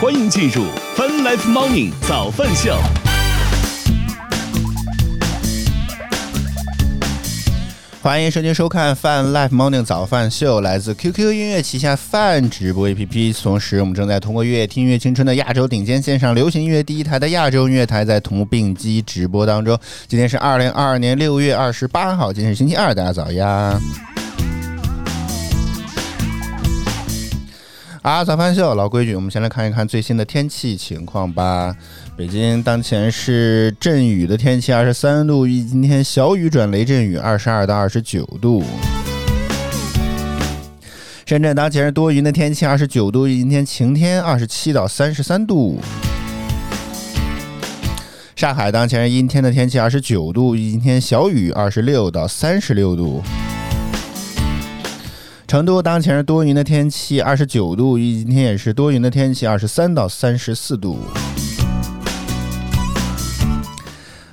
欢迎进入 Fun Life Morning 早饭秀。欢迎收听收看饭 Life Morning 早饭秀，来自 QQ 音乐旗下饭直播 APP。同时，我们正在通过乐听乐青春的亚洲顶尖线上流行音乐第一台的亚洲音乐台，在同步并机直播当中。今天是二零二二年六月二十八号，今天是星期二，大家早呀！啊，早饭秀，老规矩，我们先来看一看最新的天气情况吧。北京当前是阵雨的天气，二十三度；预今天小雨转雷阵雨，二十二到二十九度。深圳当前是多云的天气，二十九度；预计今天晴天，二十七到三十三度。上海当前是阴天的天气，二十九度；预计今天小雨，二十六到三十六度。成都当前是多云的天气，二十九度；预计今天也是多云的天气，二十三到三十四度。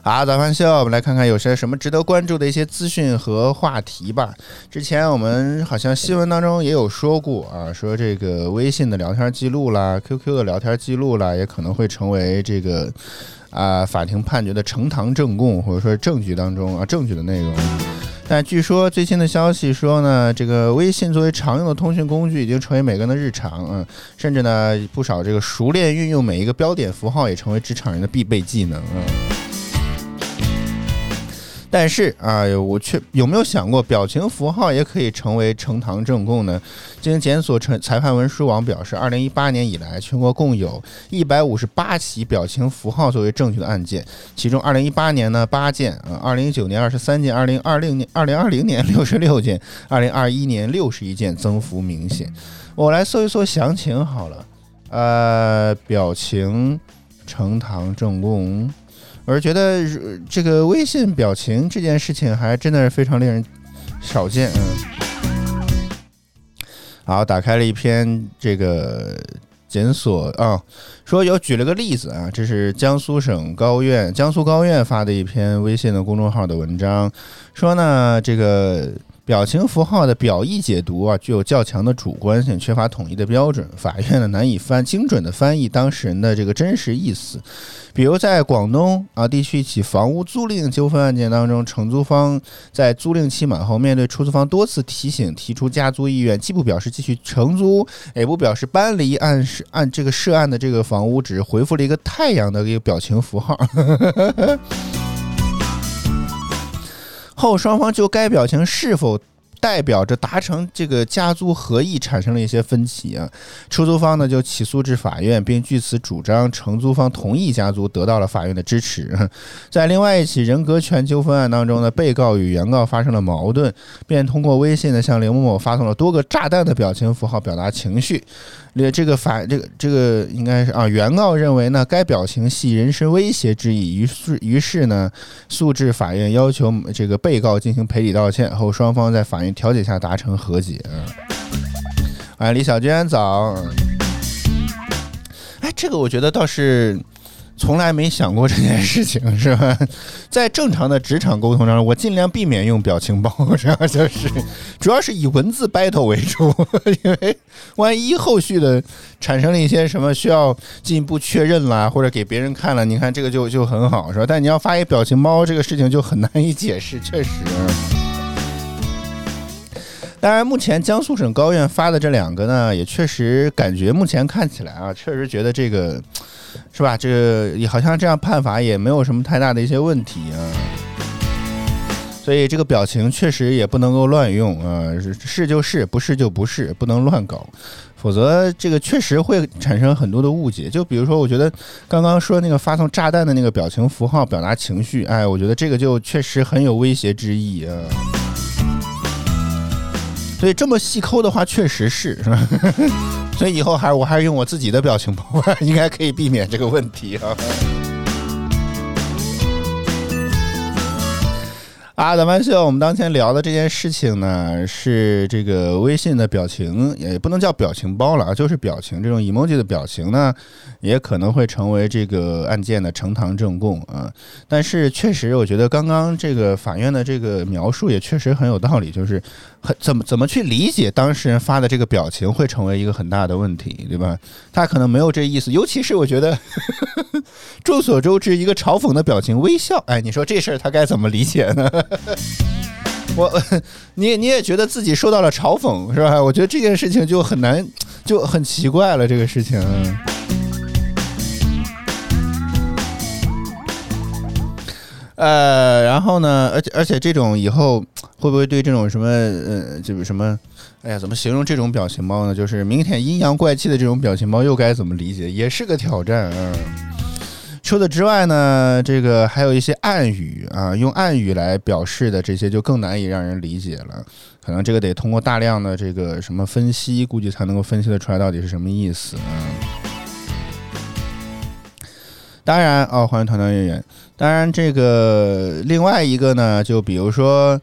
好，早饭秀，我们来看看有些什么值得关注的一些资讯和话题吧。之前我们好像新闻当中也有说过啊，说这个微信的聊天记录啦、QQ 的聊天记录啦，也可能会成为这个啊法庭判决的呈堂证供或者说证据当中啊证据的内容。但据说最新的消息说呢，这个微信作为常用的通讯工具，已经成为每个人的日常嗯，甚至呢不少这个熟练运用每一个标点符号，也成为职场人的必备技能啊。但是啊，我却有没有想过，表情符号也可以成为呈堂证供呢？经检索，成裁判文书网表示，二零一八年以来，全国共有一百五十八起表情符号作为证据的案件，其中二零一八年呢八件，啊，二零一九年二十三件，二零二零年二零二零年 六十六件，二零二一年六十一件，增幅明显。我来搜一搜详情好了，呃，表情呈堂证供。我是觉得这个微信表情这件事情还真的是非常令人少见，嗯。好，打开了一篇这个检索啊，说有举了个例子啊，这是江苏省高院江苏高院发的一篇微信的公众号的文章，说呢这个。表情符号的表意解读啊，具有较强的主观性，缺乏统一的标准，法院呢难以翻精准的翻译当事人的这个真实意思。比如在广东啊地区一起房屋租赁纠纷案件当中，承租方在租赁期满后，面对出租方多次提醒，提出加租意愿，既不表示继续承租，也不表示搬离案是按这个涉案的这个房屋，只是回复了一个太阳的一个表情符号。后双方就该表情是否代表着达成这个加租合意产生了一些分歧啊，出租方呢就起诉至法院，并据此主张承租方同意加租，得到了法院的支持。在另外一起人格权纠纷案当中呢，被告与原告发生了矛盾，便通过微信呢向林某某发送了多个炸弹的表情符号表达情绪。这个法，这个这个应该是啊，原告认为呢，该表情系人身威胁之意，于是于是呢，诉至法院要求这个被告进行赔礼道歉后，双方在法院调解下达成和解。哎，李小娟早。哎，这个我觉得倒是。从来没想过这件事情，是吧？在正常的职场沟通当中，我尽量避免用表情包，这样就是，主要是以文字 battle 为主，因为万一后续的产生了一些什么需要进一步确认啦，或者给别人看了，你看这个就就很好，是吧？但你要发一表情包，这个事情就很难以解释，确实。当然，目前江苏省高院发的这两个呢，也确实感觉目前看起来啊，确实觉得这个。是吧？这也好像这样判罚也没有什么太大的一些问题啊，所以这个表情确实也不能够乱用啊，是就是，不是就不是，不能乱搞，否则这个确实会产生很多的误解。就比如说，我觉得刚刚说那个发送炸弹的那个表情符号表达情绪，哎，我觉得这个就确实很有威胁之意啊。所以这么细抠的话，确实是，是吧？所以以后还我还是用我自己的表情包，应该可以避免这个问题啊。啊，咱们秀，我们当前聊的这件事情呢，是这个微信的表情，也不能叫表情包了啊，就是表情这种 emoji 的表情呢，也可能会成为这个案件的呈堂证供啊。但是确实，我觉得刚刚这个法院的这个描述也确实很有道理，就是很怎么怎么去理解当事人发的这个表情，会成为一个很大的问题，对吧？他可能没有这意思，尤其是我觉得 众所周知，一个嘲讽的表情，微笑，哎，你说这事儿他该怎么理解呢？我，你你也觉得自己受到了嘲讽是吧？我觉得这件事情就很难，就很奇怪了。这个事情，呃，然后呢，而且而且这种以后会不会对这种什么呃，就是什么，哎呀，怎么形容这种表情包呢？就是明显阴阳怪气的这种表情包，又该怎么理解？也是个挑战啊。除此之外呢，这个还有一些暗语啊，用暗语来表示的这些就更难以让人理解了。可能这个得通过大量的这个什么分析，估计才能够分析得出来到底是什么意思嗯。当然哦，欢迎团团圆圆。当然，这个另外一个呢，就比如说，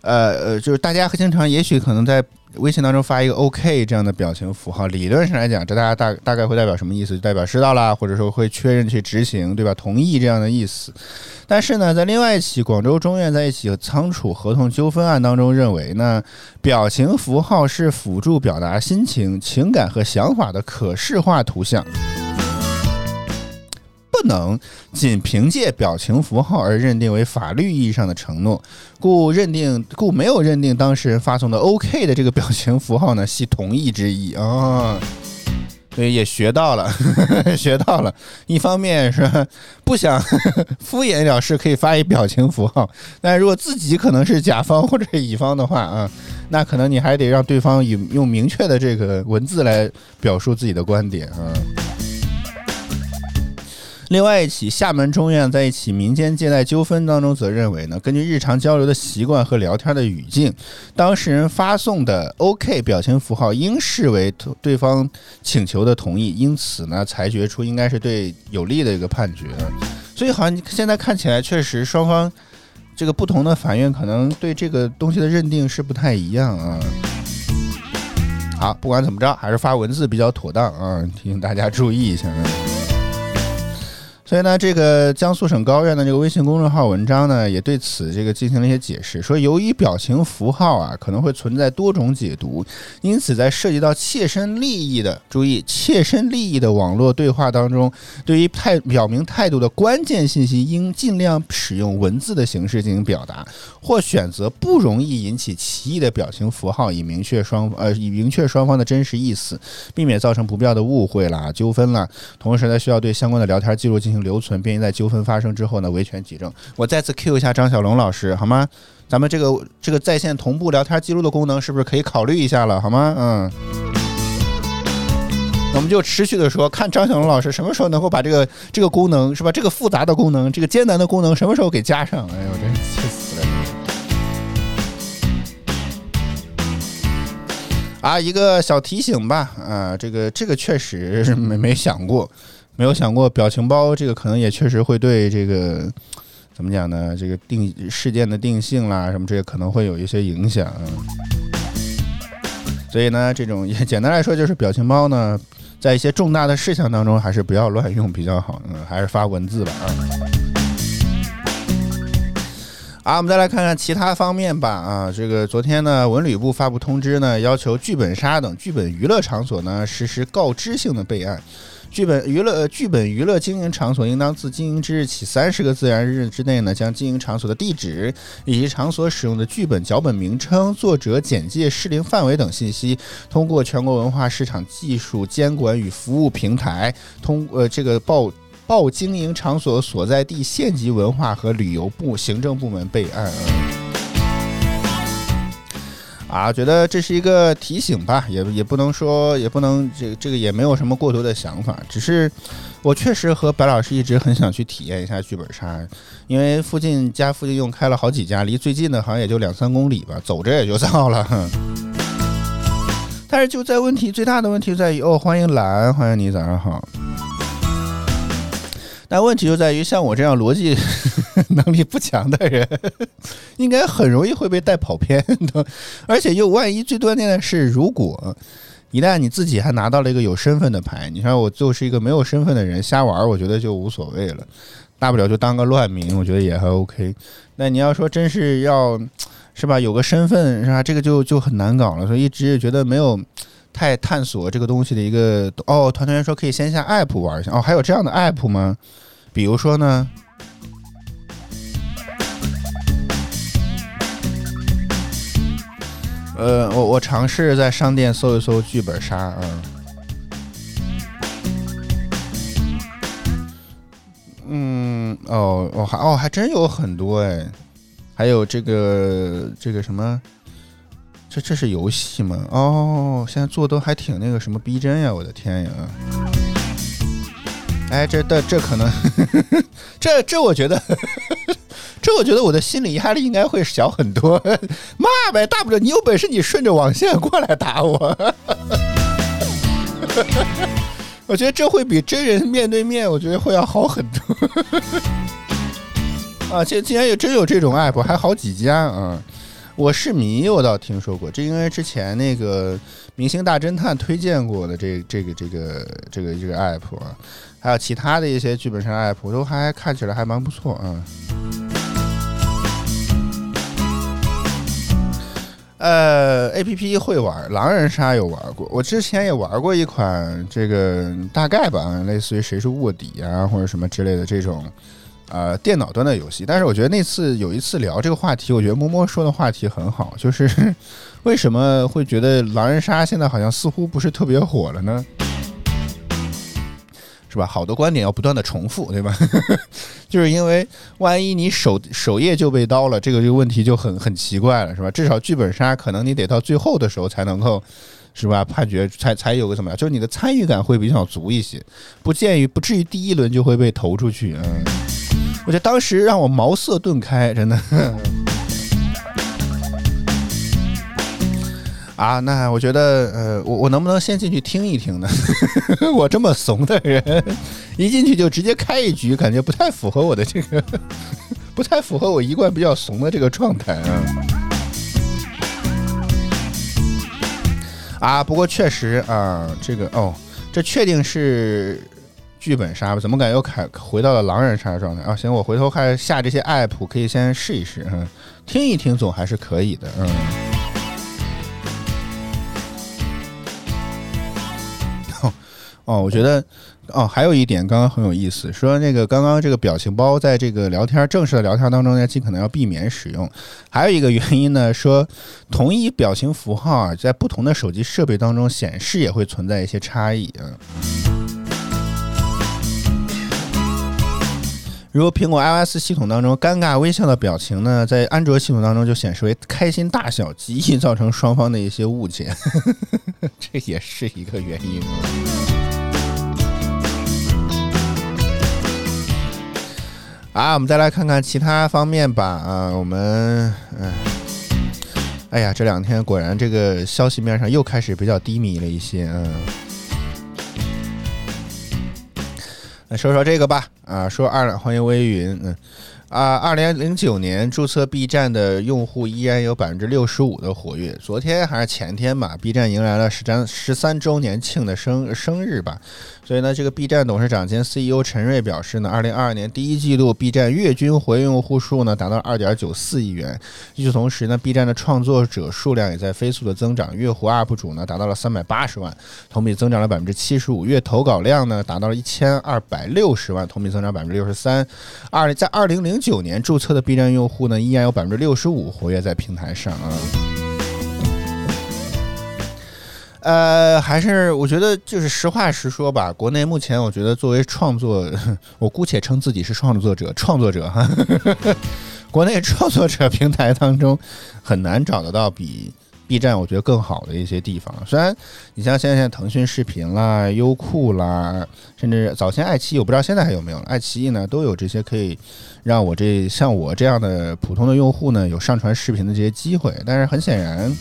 呃呃，就是大家经常也许可能在。微信当中发一个 OK 这样的表情符号，理论上来讲，这大家大大概会代表什么意思？就代表知道了，或者说会确认去执行，对吧？同意这样的意思。但是呢，在另外一起广州中院在一起仓储合同纠纷案当中，认为呢，表情符号是辅助表达心情、情感和想法的可视化图像。不能仅凭借表情符号而认定为法律意义上的承诺，故认定故没有认定当事人发送的 OK 的这个表情符号呢系同意之意啊。所以也学到了，学到了。一方面是不想 敷衍了事，可以发一表情符号；但如果自己可能是甲方或者乙方的话啊，那可能你还得让对方用用明确的这个文字来表述自己的观点啊。另外一起厦门中院在一起民间借贷纠纷当中，则认为呢，根据日常交流的习惯和聊天的语境，当事人发送的 OK 表情符号应视为对方请求的同意，因此呢，裁决出应该是对有利的一个判决。所以好像现在看起来，确实双方这个不同的法院可能对这个东西的认定是不太一样啊。好，不管怎么着，还是发文字比较妥当啊，提醒大家注意一下。所以呢，这个江苏省高院的这个微信公众号文章呢，也对此这个进行了一些解释，说由于表情符号啊可能会存在多种解读，因此在涉及到切身利益的，注意切身利益的网络对话当中，对于态表明态度的关键信息，应尽量使用文字的形式进行表达，或选择不容易引起歧义的表情符号，以明确双呃以明确双方的真实意思，避免造成不必要的误会啦、纠纷啦。同时呢，需要对相关的聊天记录进行。留存，便于在纠纷发生之后呢维权举证。我再次 Q 一下张小龙老师，好吗？咱们这个这个在线同步聊天记录的功能是不是可以考虑一下了？好吗？嗯，我们就持续的说，看张小龙老师什么时候能够把这个这个功能是吧？这个复杂的功能，这个艰难的功能什么时候给加上？哎呦，真是气死了！啊，一个小提醒吧，啊，这个这个确实没没想过。没有想过表情包这个可能也确实会对这个怎么讲呢？这个定事件的定性啦，什么这些可能会有一些影响。所以呢，这种 也简单来说就是表情包呢，在一些重大的事项当中还是不要乱用比较好。嗯，还是发文字吧。啊，好，我们再来看看其他方面吧。啊，这个昨天呢，文旅部发布通知呢，要求剧本杀等剧本娱乐场所呢实施告知性的备案。剧本娱乐剧本娱乐经营场所应当自经营之日起三十个自然日之内呢，将经营场所的地址以及场所使用的剧本脚本名称、作者简介、适龄范围等信息，通过全国文化市场技术监管与服务平台通呃这个报报经营场所所在地县级文化和旅游部行政部门备案。啊，觉得这是一个提醒吧，也也不能说，也不能这个这个也没有什么过多的想法，只是我确实和白老师一直很想去体验一下剧本杀，因为附近家附近又开了好几家，离最近的好像也就两三公里吧，走着也就到了。但是就在问题最大的问题在于，哦，欢迎蓝，欢迎你，早上好。但问题就在于像我这样逻辑。能力不强的人，应该很容易会被带跑偏的。而且又万一最关键的是，如果一旦你自己还拿到了一个有身份的牌，你看我就是一个没有身份的人瞎玩，我觉得就无所谓了，大不了就当个乱民，我觉得也还 OK。那你要说真是要是吧，有个身份是吧，这个就就很难搞了。所以一直觉得没有太探索这个东西的一个哦。团团员说可以先下 app 玩一下哦，还有这样的 app 吗？比如说呢？呃，我我尝试在商店搜一搜剧本杀，嗯，嗯，哦，哦还哦还真有很多哎，还有这个这个什么，这这是游戏吗？哦，现在做的都还挺那个什么逼真呀，我的天呀！哎，这这这可能，这这我觉得。这我觉得我的心理压力应该会小很多，骂呗，大不了你有本事你顺着网线过来打我。我觉得这会比真人面对面，我觉得会要好很多。啊，竟竟然有真有这种 app，还好几家啊！我是迷，我倒听说过，这因为之前那个明星大侦探推荐过的这这个这个这个这个 app 啊，还有其他的一些剧本杀 app 都还看起来还蛮不错啊。呃，A P P 会玩狼人杀有玩过，我之前也玩过一款这个大概吧，类似于谁是卧底啊或者什么之类的这种，呃，电脑端的游戏。但是我觉得那次有一次聊这个话题，我觉得摸摸说的话题很好，就是 为什么会觉得狼人杀现在好像似乎不是特别火了呢？是吧？好多观点要不断的重复，对吧？就是因为万一你首首页就被刀了，这个这个问题就很很奇怪了，是吧？至少剧本杀可能你得到最后的时候才能够，是吧？判决才才有个怎么样？就是你的参与感会比较足一些，不建议不至于第一轮就会被投出去。嗯，我觉得当时让我茅塞顿开，真的。啊，那我觉得，呃，我我能不能先进去听一听呢？我这么怂的人，一进去就直接开一局，感觉不太符合我的这个，不太符合我一贯比较怂的这个状态啊。啊，不过确实啊，这个哦，这确定是剧本杀吧？怎么感觉又开回到了狼人杀状态啊？行，我回头看下这些 app，可以先试一试，嗯，听一听总还是可以的，嗯。哦，我觉得，哦，还有一点刚刚很有意思，说那个刚刚这个表情包在这个聊天正式的聊天当中呢，尽可能要避免使用。还有一个原因呢，说同一表情符号啊，在不同的手机设备当中显示也会存在一些差异啊。如果苹果 iOS 系统当中尴尬微笑的表情呢，在安卓系统当中就显示为开心大笑，极易造成双方的一些误解，这也是一个原因。啊，我们再来看看其他方面吧。啊，我们，嗯，哎呀，这两天果然这个消息面上又开始比较低迷了一些。嗯，说说这个吧。啊，说二，欢迎微云。嗯。啊，二零零九年注册 B 站的用户依然有百分之六十五的活跃。昨天还是前天吧，B 站迎来了十三十三周年庆的生生日吧。所以呢，这个 B 站董事长兼 CEO 陈瑞表示呢，二零二二年第一季度 B 站月均活跃用户数呢达到二点九四亿元。与此同时呢，B 站的创作者数量也在飞速的增长，月活 UP 主呢达到了三百八十万，同比增长了百分之七十五。月投稿量呢达到了一千二百六十万，同比增长百分之六十三。二在二零零九年注册的 B 站用户呢，依然有百分之六十五活跃在平台上啊。呃，还是我觉得就是实话实说吧。国内目前我觉得作为创作，我姑且称自己是创作者，创作者哈。国内创作者平台当中很难找得到比 B 站我觉得更好的一些地方。虽然你像现在腾讯视频啦、优酷啦，甚至早先爱奇艺，我不知道现在还有没有了。爱奇艺呢都有这些可以。让我这像我这样的普通的用户呢，有上传视频的这些机会，但是很显然，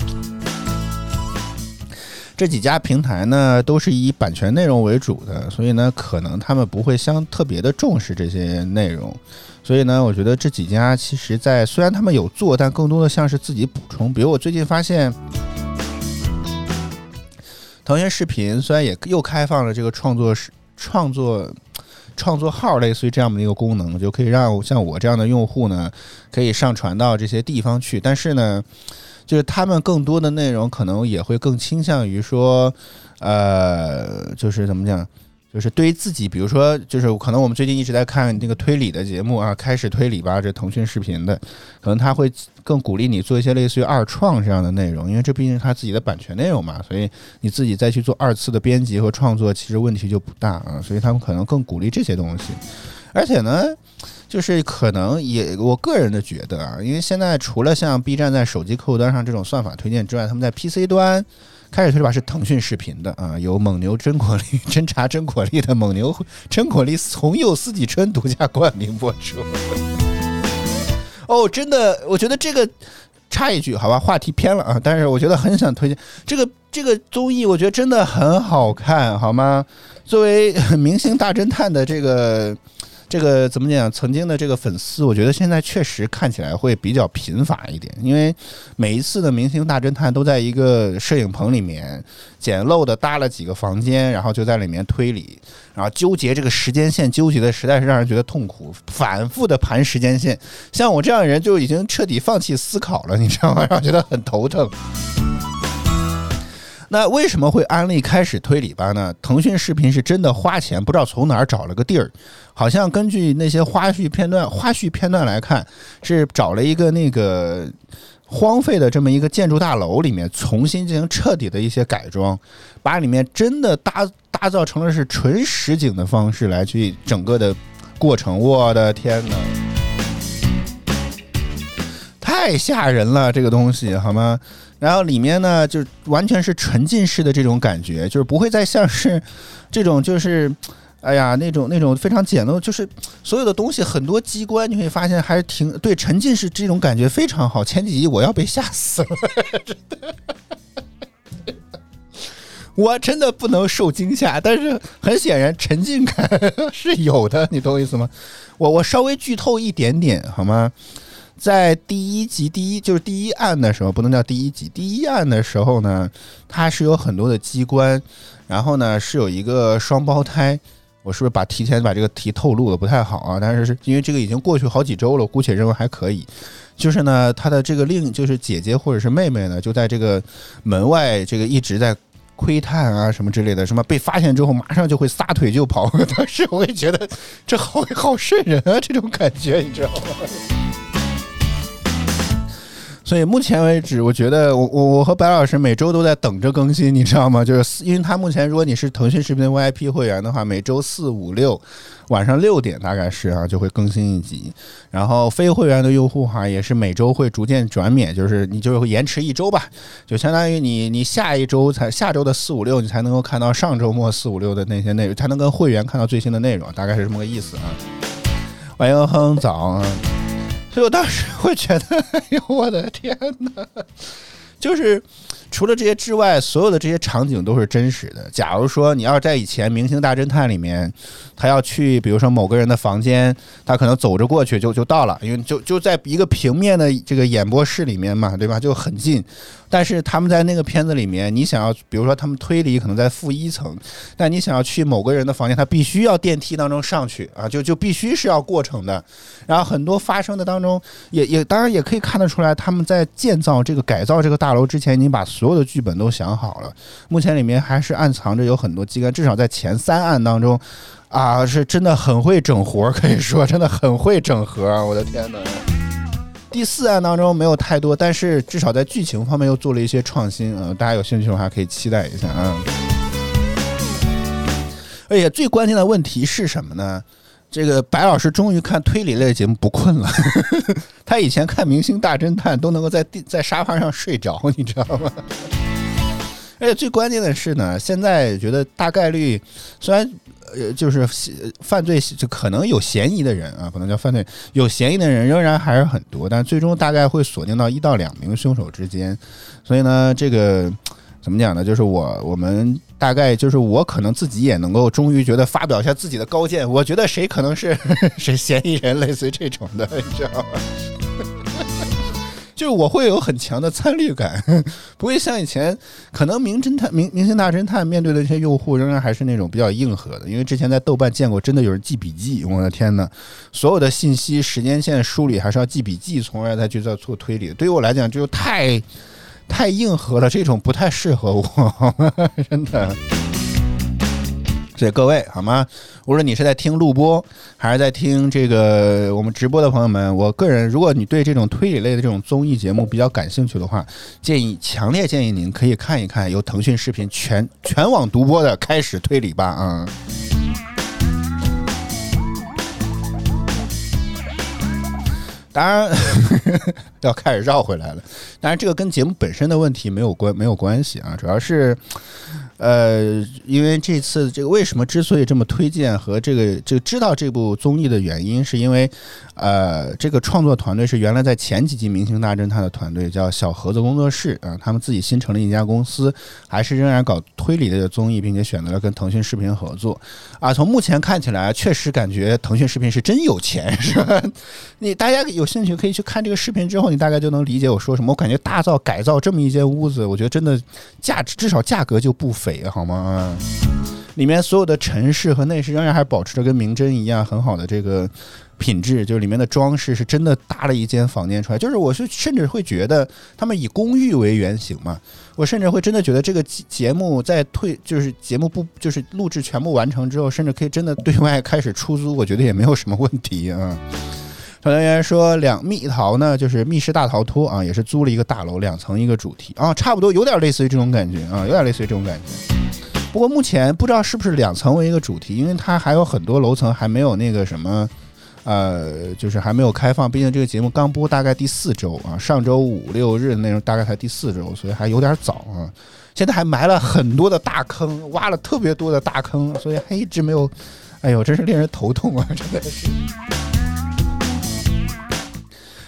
这几家平台呢都是以版权内容为主的，所以呢，可能他们不会相特别的重视这些内容。所以呢，我觉得这几家其实，在虽然他们有做，但更多的像是自己补充。比如我最近发现，腾讯视频虽然也又开放了这个创作创作创作号，类似于这样的一个功能，就可以让像我这样的用户呢，可以上传到这些地方去。但是呢，就是他们更多的内容可能也会更倾向于说，呃，就是怎么讲？就是对于自己，比如说，就是可能我们最近一直在看那个推理的节目啊，开始推理吧，这腾讯视频的，可能他会更鼓励你做一些类似于二创这样的内容，因为这毕竟是他自己的版权内容嘛，所以你自己再去做二次的编辑和创作，其实问题就不大啊，所以他们可能更鼓励这些东西。而且呢，就是可能也我个人的觉得啊，因为现在除了像 B 站在手机客户端上这种算法推荐之外，他们在 PC 端。开始推吧是腾讯视频的啊，有蒙牛真果粒真茶真果粒的蒙牛 真果粒从柚四季春独家冠名播出。哦，真的，我觉得这个插一句好吧，话题偏了啊，但是我觉得很想推荐这个这个综艺，我觉得真的很好看，好吗？作为明星大侦探的这个。这个怎么讲？曾经的这个粉丝，我觉得现在确实看起来会比较贫乏一点，因为每一次的明星大侦探都在一个摄影棚里面简陋的搭了几个房间，然后就在里面推理，然后纠结这个时间线，纠结的实在是让人觉得痛苦，反复的盘时间线。像我这样的人就已经彻底放弃思考了，你知道吗？让我觉得很头疼。那为什么会安利开始推理吧呢？腾讯视频是真的花钱，不知道从哪儿找了个地儿，好像根据那些花絮片段、花絮片段来看，是找了一个那个荒废的这么一个建筑大楼里面，重新进行彻底的一些改装，把里面真的搭打造成了是纯实景的方式来去整个的过程。我的天哪，太吓人了，这个东西好吗？然后里面呢，就完全是沉浸式的这种感觉，就是不会再像是这种，就是哎呀那种那种非常简陋，就是所有的东西很多机关，你会发现还是挺对沉浸式这种感觉非常好。前几集我要被吓死了，真的，我真的不能受惊吓，但是很显然沉浸感是有的，你懂我意思吗？我我稍微剧透一点点好吗？在第一集第一就是第一案的时候，不能叫第一集，第一案的时候呢，它是有很多的机关，然后呢是有一个双胞胎，我是不是把提前把这个题透露的不太好啊？但是是因为这个已经过去好几周了，姑且认为还可以。就是呢，他的这个另就是姐姐或者是妹妹呢，就在这个门外这个一直在窥探啊什么之类的，什么被发现之后马上就会撒腿就跑。当时我也觉得这好好瘆人啊，这种感觉你知道吗？所以目前为止，我觉得我我我和白老师每周都在等着更新，你知道吗？就是因为他目前，如果你是腾讯视频 VIP 会员的话，每周四五六晚上六点大概是啊就会更新一集。然后非会员的用户哈，也是每周会逐渐转免，就是你就会延迟一周吧，就相当于你你下一周才下周的四五六你才能够看到上周末四五六的那些内容，才能跟会员看到最新的内容，大概是这么个意思啊。欢迎哼早。所以我当时会觉得，哎呦，我的天哪！就是除了这些之外，所有的这些场景都是真实的。假如说你要在以前《明星大侦探》里面，他要去，比如说某个人的房间，他可能走着过去就就到了，因为就就在一个平面的这个演播室里面嘛，对吧？就很近。但是他们在那个片子里面，你想要，比如说他们推理可能在负一层，但你想要去某个人的房间，他必须要电梯当中上去啊，就就必须是要过程的。然后很多发生的当中，也也当然也可以看得出来，他们在建造这个改造这个大楼之前，已经把所有的剧本都想好了。目前里面还是暗藏着有很多机关，至少在前三案当中，啊，是真的很会整活，可以说真的很会整合。我的天哪！第四案当中没有太多，但是至少在剧情方面又做了一些创新啊！大家有兴趣的话可以期待一下啊！而且最关键的问题是什么呢？这个白老师终于看推理类节目不困了，他以前看《明星大侦探》都能够在地在沙发上睡着，你知道吗？而且最关键的是呢，现在觉得大概率虽然。呃，就是嫌犯罪就可能有嫌疑的人啊，不能叫犯罪，有嫌疑的人仍然还是很多，但最终大概会锁定到一到两名凶手之间。所以呢，这个怎么讲呢？就是我我们大概就是我可能自己也能够终于觉得发表一下自己的高见，我觉得谁可能是 谁嫌疑人，类似于这种的，你知道吗？就是我会有很强的参与感，不会像以前可能名侦探、明明星大侦探面对的这些用户仍然还是那种比较硬核的，因为之前在豆瓣见过真的有人记笔记，我的天呐，所有的信息时间线梳理还是要记笔记，从而再去做做推理。对于我来讲，就太太硬核了，这种不太适合我，真的。所以各位好吗？无论你是在听录播，还是在听这个我们直播的朋友们，我个人，如果你对这种推理类的这种综艺节目比较感兴趣的话，建议强烈建议您可以看一看由腾讯视频全全网独播的《开始推理吧》啊。当然 要开始绕回来了，当然这个跟节目本身的问题没有关没有关系啊，主要是。呃，因为这次这个为什么之所以这么推荐和这个就知道这部综艺的原因，是因为呃，这个创作团队是原来在前几集《明星大侦探》的团队，叫小盒子工作室啊，他们自己新成立一家公司，还是仍然搞推理类的综艺，并且选择了跟腾讯视频合作啊。从目前看起来，确实感觉腾讯视频是真有钱，是吧？你大家有兴趣可以去看这个视频，之后你大概就能理解我说什么。我感觉大造改造这么一间屋子，我觉得真的价值至少价格就不菲。好吗？里面所有的陈设和内饰仍然还保持着跟名侦一样很好的这个品质，就是里面的装饰是真的搭了一间房间出来。就是我是甚至会觉得他们以公寓为原型嘛，我甚至会真的觉得这个节目在退，就是节目不就是录制全部完成之后，甚至可以真的对外开始出租，我觉得也没有什么问题啊。团队员说两密逃呢，就是密室大逃脱啊，也是租了一个大楼，两层一个主题啊，差不多有点类似于这种感觉啊，有点类似于这种感觉。不过目前不知道是不是两层为一个主题，因为它还有很多楼层还没有那个什么，呃，就是还没有开放。毕竟这个节目刚播大概第四周啊，上周五六日的内容大概才第四周，所以还有点早啊。现在还埋了很多的大坑，挖了特别多的大坑，所以还一直没有。哎呦，真是令人头痛啊，真的是。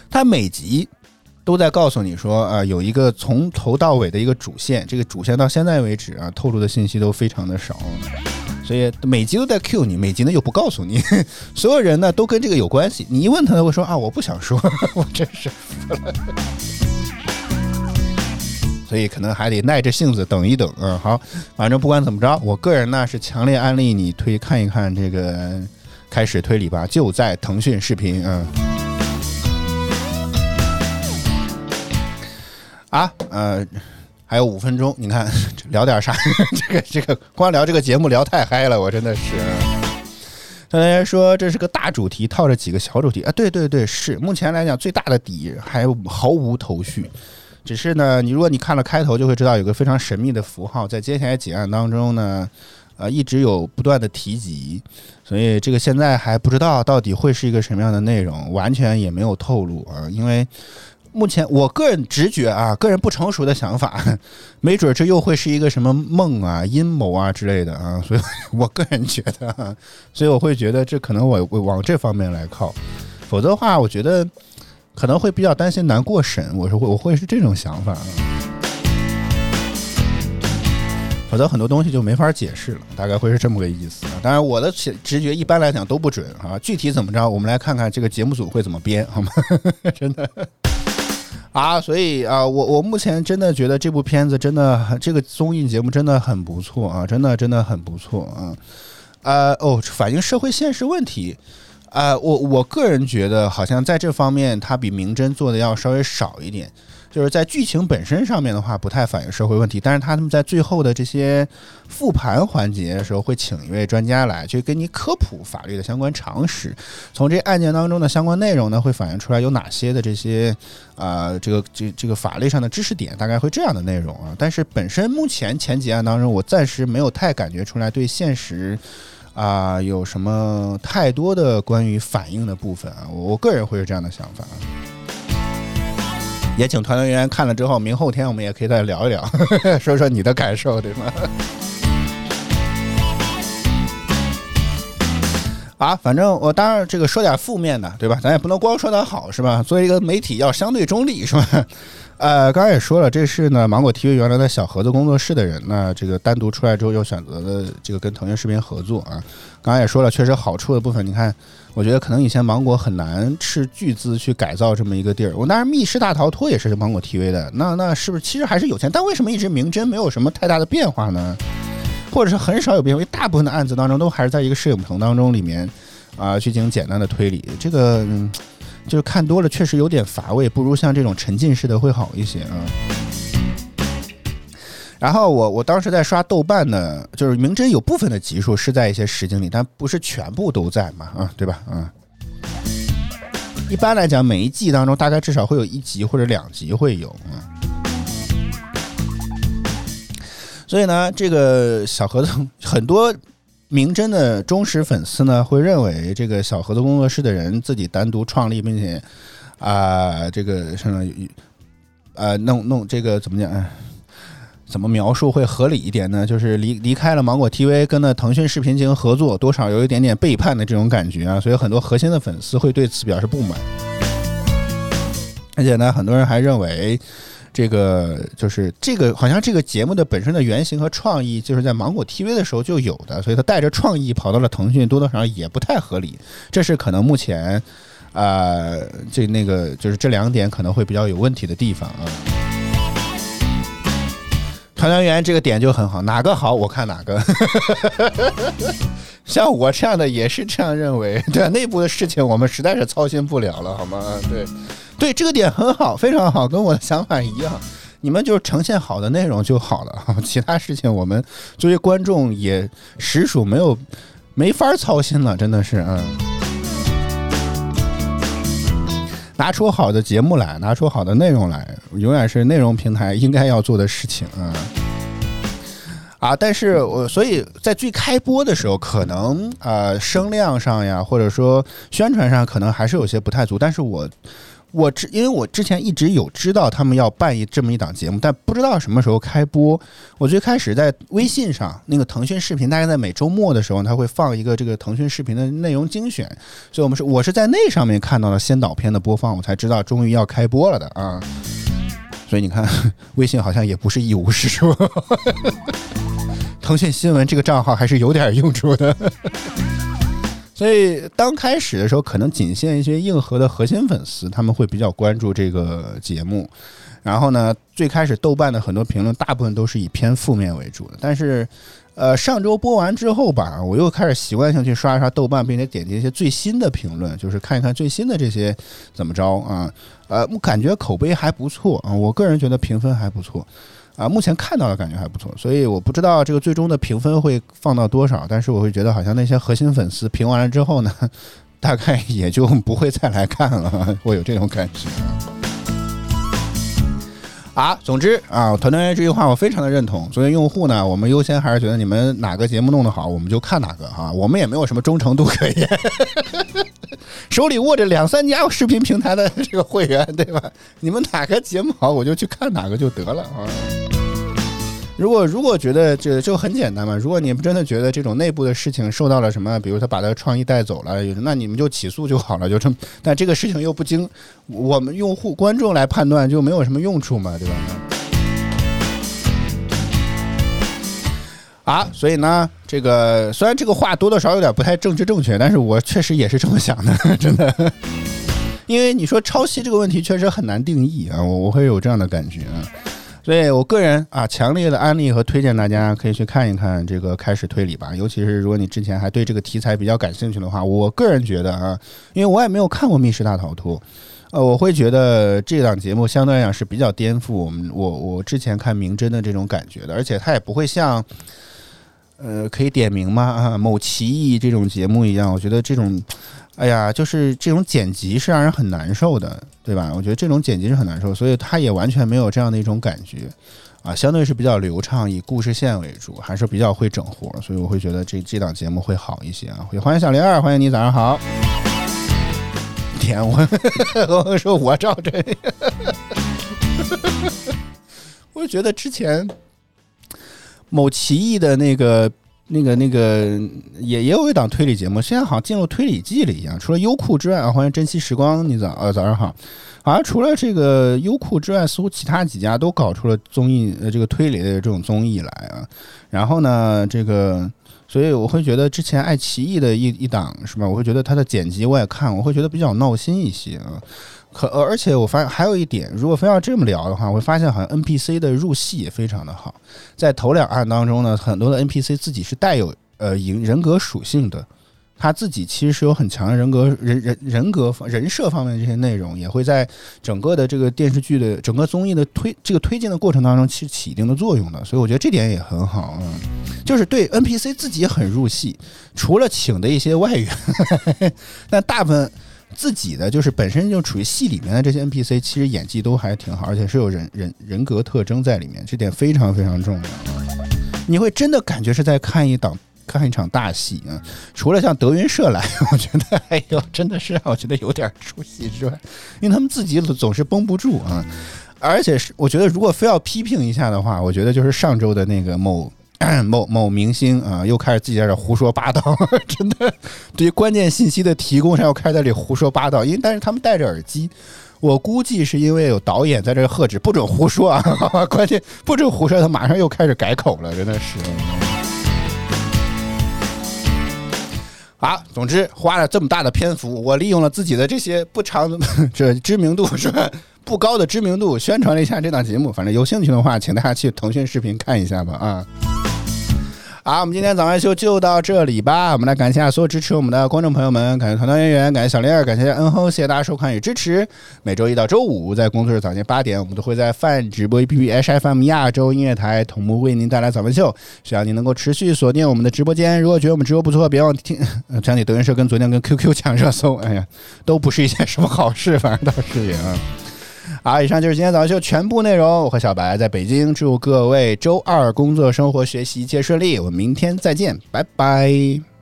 他每集都在告诉你说啊，有一个从头到尾的一个主线，这个主线到现在为止啊，透露的信息都非常的少，所以每集都在 Q 你，每集呢又不告诉你，所有人呢都跟这个有关系，你一问他，他会说啊，我不想说，我真是服了，所以可能还得耐着性子等一等嗯。好，反正不管怎么着，我个人呢是强烈安利你推看一看这个开始推理吧，就在腾讯视频啊。啊，呃，还有五分钟，你看 聊点啥？这个这个，光聊这个节目聊太嗨了，我真的是。大家说这是个大主题，套着几个小主题啊？对对对，是目前来讲最大的底还毫无头绪。只是呢，你如果你看了开头，就会知道有个非常神秘的符号在接下来几案当中呢，呃，一直有不断的提及，所以这个现在还不知道到底会是一个什么样的内容，完全也没有透露啊，因为。目前我个人直觉啊，个人不成熟的想法，没准这又会是一个什么梦啊、阴谋啊之类的啊，所以我个人觉得，所以我会觉得这可能我我往这方面来靠，否则的话，我觉得可能会比较担心难过审，我是会我会是这种想法啊，否则很多东西就没法解释了，大概会是这么个意思啊。当然，我的直觉一般来讲都不准啊，具体怎么着，我们来看看这个节目组会怎么编，好吗？真的。啊，所以啊，我我目前真的觉得这部片子真的很，这个综艺节目真的很不错啊，真的真的很不错啊，呃哦，反映社会现实问题，啊，我我个人觉得好像在这方面，它比明侦做的要稍微少一点。就是在剧情本身上面的话，不太反映社会问题，但是他们在最后的这些复盘环节的时候，会请一位专家来，去给你科普法律的相关常识，从这案件当中的相关内容呢，会反映出来有哪些的这些啊，这个这这个法律上的知识点，大概会这样的内容啊。但是本身目前前几案当中，我暂时没有太感觉出来对现实啊有什么太多的关于反映的部分啊，我个人会有这样的想法。也请团队员看了之后，明后天我们也可以再聊一聊，说说你的感受，对吗？啊，反正我当然这个说点负面的，对吧？咱也不能光说它好，是吧？作为一个媒体，要相对中立，是吧？呃，刚刚也说了，这是呢芒果 TV 原来的小盒子工作室的人，那这个单独出来之后又选择了这个跟腾讯视频合作啊。刚刚也说了，确实好处的部分，你看，我觉得可能以前芒果很难斥巨资去改造这么一个地儿。我当然密室大逃脱也是芒果 TV 的，那那是不是其实还是有钱？但为什么一直明侦没有什么太大的变化呢？或者是很少有变化？因为大部分的案子当中都还是在一个摄影棚当中里面啊去进行简单的推理，这个。嗯就是看多了确实有点乏味，不如像这种沉浸式的会好一些啊。然后我我当时在刷豆瓣呢，就是明侦有部分的集数是在一些实景里，但不是全部都在嘛，啊，对吧？啊，一般来讲，每一季当中大概至少会有一集或者两集会有啊。所以呢，这个小盒子很多。明侦的忠实粉丝呢，会认为这个小盒子工作室的人自己单独创立，并且啊，这个相当于呃弄弄这个怎么讲？怎么描述会合理一点呢？就是离离开了芒果 TV，跟那腾讯视频进行合作，多少有一点点背叛的这种感觉啊，所以很多核心的粉丝会对此表示不满，而且呢，很多人还认为。这个就是这个，好像这个节目的本身的原型和创意，就是在芒果 TV 的时候就有的，所以他带着创意跑到了腾讯，多多少少也不太合理。这是可能目前，啊，这那个就是这两点可能会比较有问题的地方啊。团团圆这个点就很好，哪个好我看哪个。像我这样的也是这样认为，对内部的事情我们实在是操心不了了，好吗？对。对这个点很好，非常好，跟我的想法一样。你们就呈现好的内容就好了，其他事情我们作为观众也实属没有没法操心了，真的是嗯。拿出好的节目来，拿出好的内容来，永远是内容平台应该要做的事情啊。啊，但是我所以在最开播的时候，可能呃声量上呀，或者说宣传上，可能还是有些不太足，但是我。我之因为我之前一直有知道他们要办一这么一档节目，但不知道什么时候开播。我最开始在微信上，那个腾讯视频大概在每周末的时候，他会放一个这个腾讯视频的内容精选，所以我们是我是在那上面看到了先导片的播放，我才知道终于要开播了的啊。所以你看，微信好像也不是一无是处，腾讯新闻这个账号还是有点用处的。所以刚开始的时候，可能仅限一些硬核的核心粉丝，他们会比较关注这个节目。然后呢，最开始豆瓣的很多评论，大部分都是以偏负面为主的。但是，呃，上周播完之后吧，我又开始习惯性去刷一刷豆瓣，并且点击一些最新的评论，就是看一看最新的这些怎么着啊？呃，我感觉口碑还不错啊，我个人觉得评分还不错。啊，目前看到的感觉还不错，所以我不知道这个最终的评分会放到多少，但是我会觉得好像那些核心粉丝评完了之后呢，大概也就不会再来看了，会有这种感觉。啊，总之啊，团团圆这句话我非常的认同。作为用户呢，我们优先还是觉得你们哪个节目弄得好，我们就看哪个哈。我们也没有什么忠诚度可言，手里握着两三家视频平台的这个会员，对吧？你们哪个节目好，我就去看哪个就得了啊。如果如果觉得这就很简单嘛，如果你们真的觉得这种内部的事情受到了什么，比如他把他的创意带走了，那你们就起诉就好了，就这么。但这个事情又不经我们用户观众来判断，就没有什么用处嘛，对吧？啊，所以呢，这个虽然这个话多多少少有点不太政治正确，但是我确实也是这么想的，真的。因为你说抄袭这个问题确实很难定义啊，我我会有这样的感觉啊。所以，我个人啊，强烈的安利和推荐大家可以去看一看这个开始推理吧。尤其是如果你之前还对这个题材比较感兴趣的话，我个人觉得啊，因为我也没有看过《密室大逃脱》，呃，我会觉得这档节目相对来讲是比较颠覆我们我我之前看《名侦》的这种感觉的，而且它也不会像，呃，可以点名吗？啊，某奇异这种节目一样，我觉得这种。哎呀，就是这种剪辑是让人很难受的，对吧？我觉得这种剪辑是很难受，所以他也完全没有这样的一种感觉，啊，相对是比较流畅，以故事线为主，还是比较会整活，所以我会觉得这这档节目会好一些啊。欢迎小零二，欢迎你，早上好。天，我 我说我照真，我就觉得之前某奇异的那个。那个那个也也有一档推理节目，现在好像进入推理季了一样。除了优酷之外啊，欢迎珍惜时光，你早呃早上好。好像除了这个优酷之外，似乎其他几家都搞出了综艺呃这个推理的这种综艺来啊。然后呢，这个所以我会觉得之前爱奇艺的一一档是吧？我会觉得它的剪辑我也看，我会觉得比较闹心一些啊。可而且我发现还有一点，如果非要这么聊的话，我会发现好像 NPC 的入戏也非常的好。在头两案当中呢，很多的 NPC 自己是带有呃人人格属性的。他自己其实是有很强的人格、人人人格、人设方面的这些内容，也会在整个的这个电视剧的整个综艺的推这个推进的过程当中起起一定的作用的，所以我觉得这点也很好。嗯，就是对 NPC 自己很入戏，除了请的一些外援，但大部分自己的就是本身就处于戏里面的这些 NPC，其实演技都还挺好，而且是有人人人格特征在里面，这点非常非常重要。你会真的感觉是在看一档。看一场大戏啊！除了像德云社来，我觉得哎呦，真的是让我觉得有点出戏之外，因为他们自己总是绷不住啊。而且是我觉得，如果非要批评一下的话，我觉得就是上周的那个某 某某明星啊，又开始自己在这胡说八道，真的对于关键信息的提供上又开始在这里胡说八道。因为但是他们戴着耳机，我估计是因为有导演在这喝止，不准胡说啊！关键不准胡说，他马上又开始改口了，真的是。啊，总之花了这么大的篇幅，我利用了自己的这些不长 这知名度是吧？不高的知名度，宣传了一下这档节目。反正有兴趣的话，请大家去腾讯视频看一下吧啊。好，我们今天早安秀就到这里吧。我们来感谢所有支持我们的观众朋友们，感谢团团圆圆，感谢小丽儿，感谢恩哼，谢谢大家收看与支持。每周一到周五在工作日早间八点，我们都会在泛直播 APP H F M 亚洲音乐台同步为您带来早安秀。希望您能够持续锁定我们的直播间。如果觉得我们直播不错，别忘听讲起德云社跟昨天跟 QQ 抢热搜，哎呀，都不是一件什么好事，反正倒是也啊。好，以上就是今天早上秀全部内容。我和小白在北京，祝各位周二工作、生活、学习一切顺利。我们明天再见，拜拜。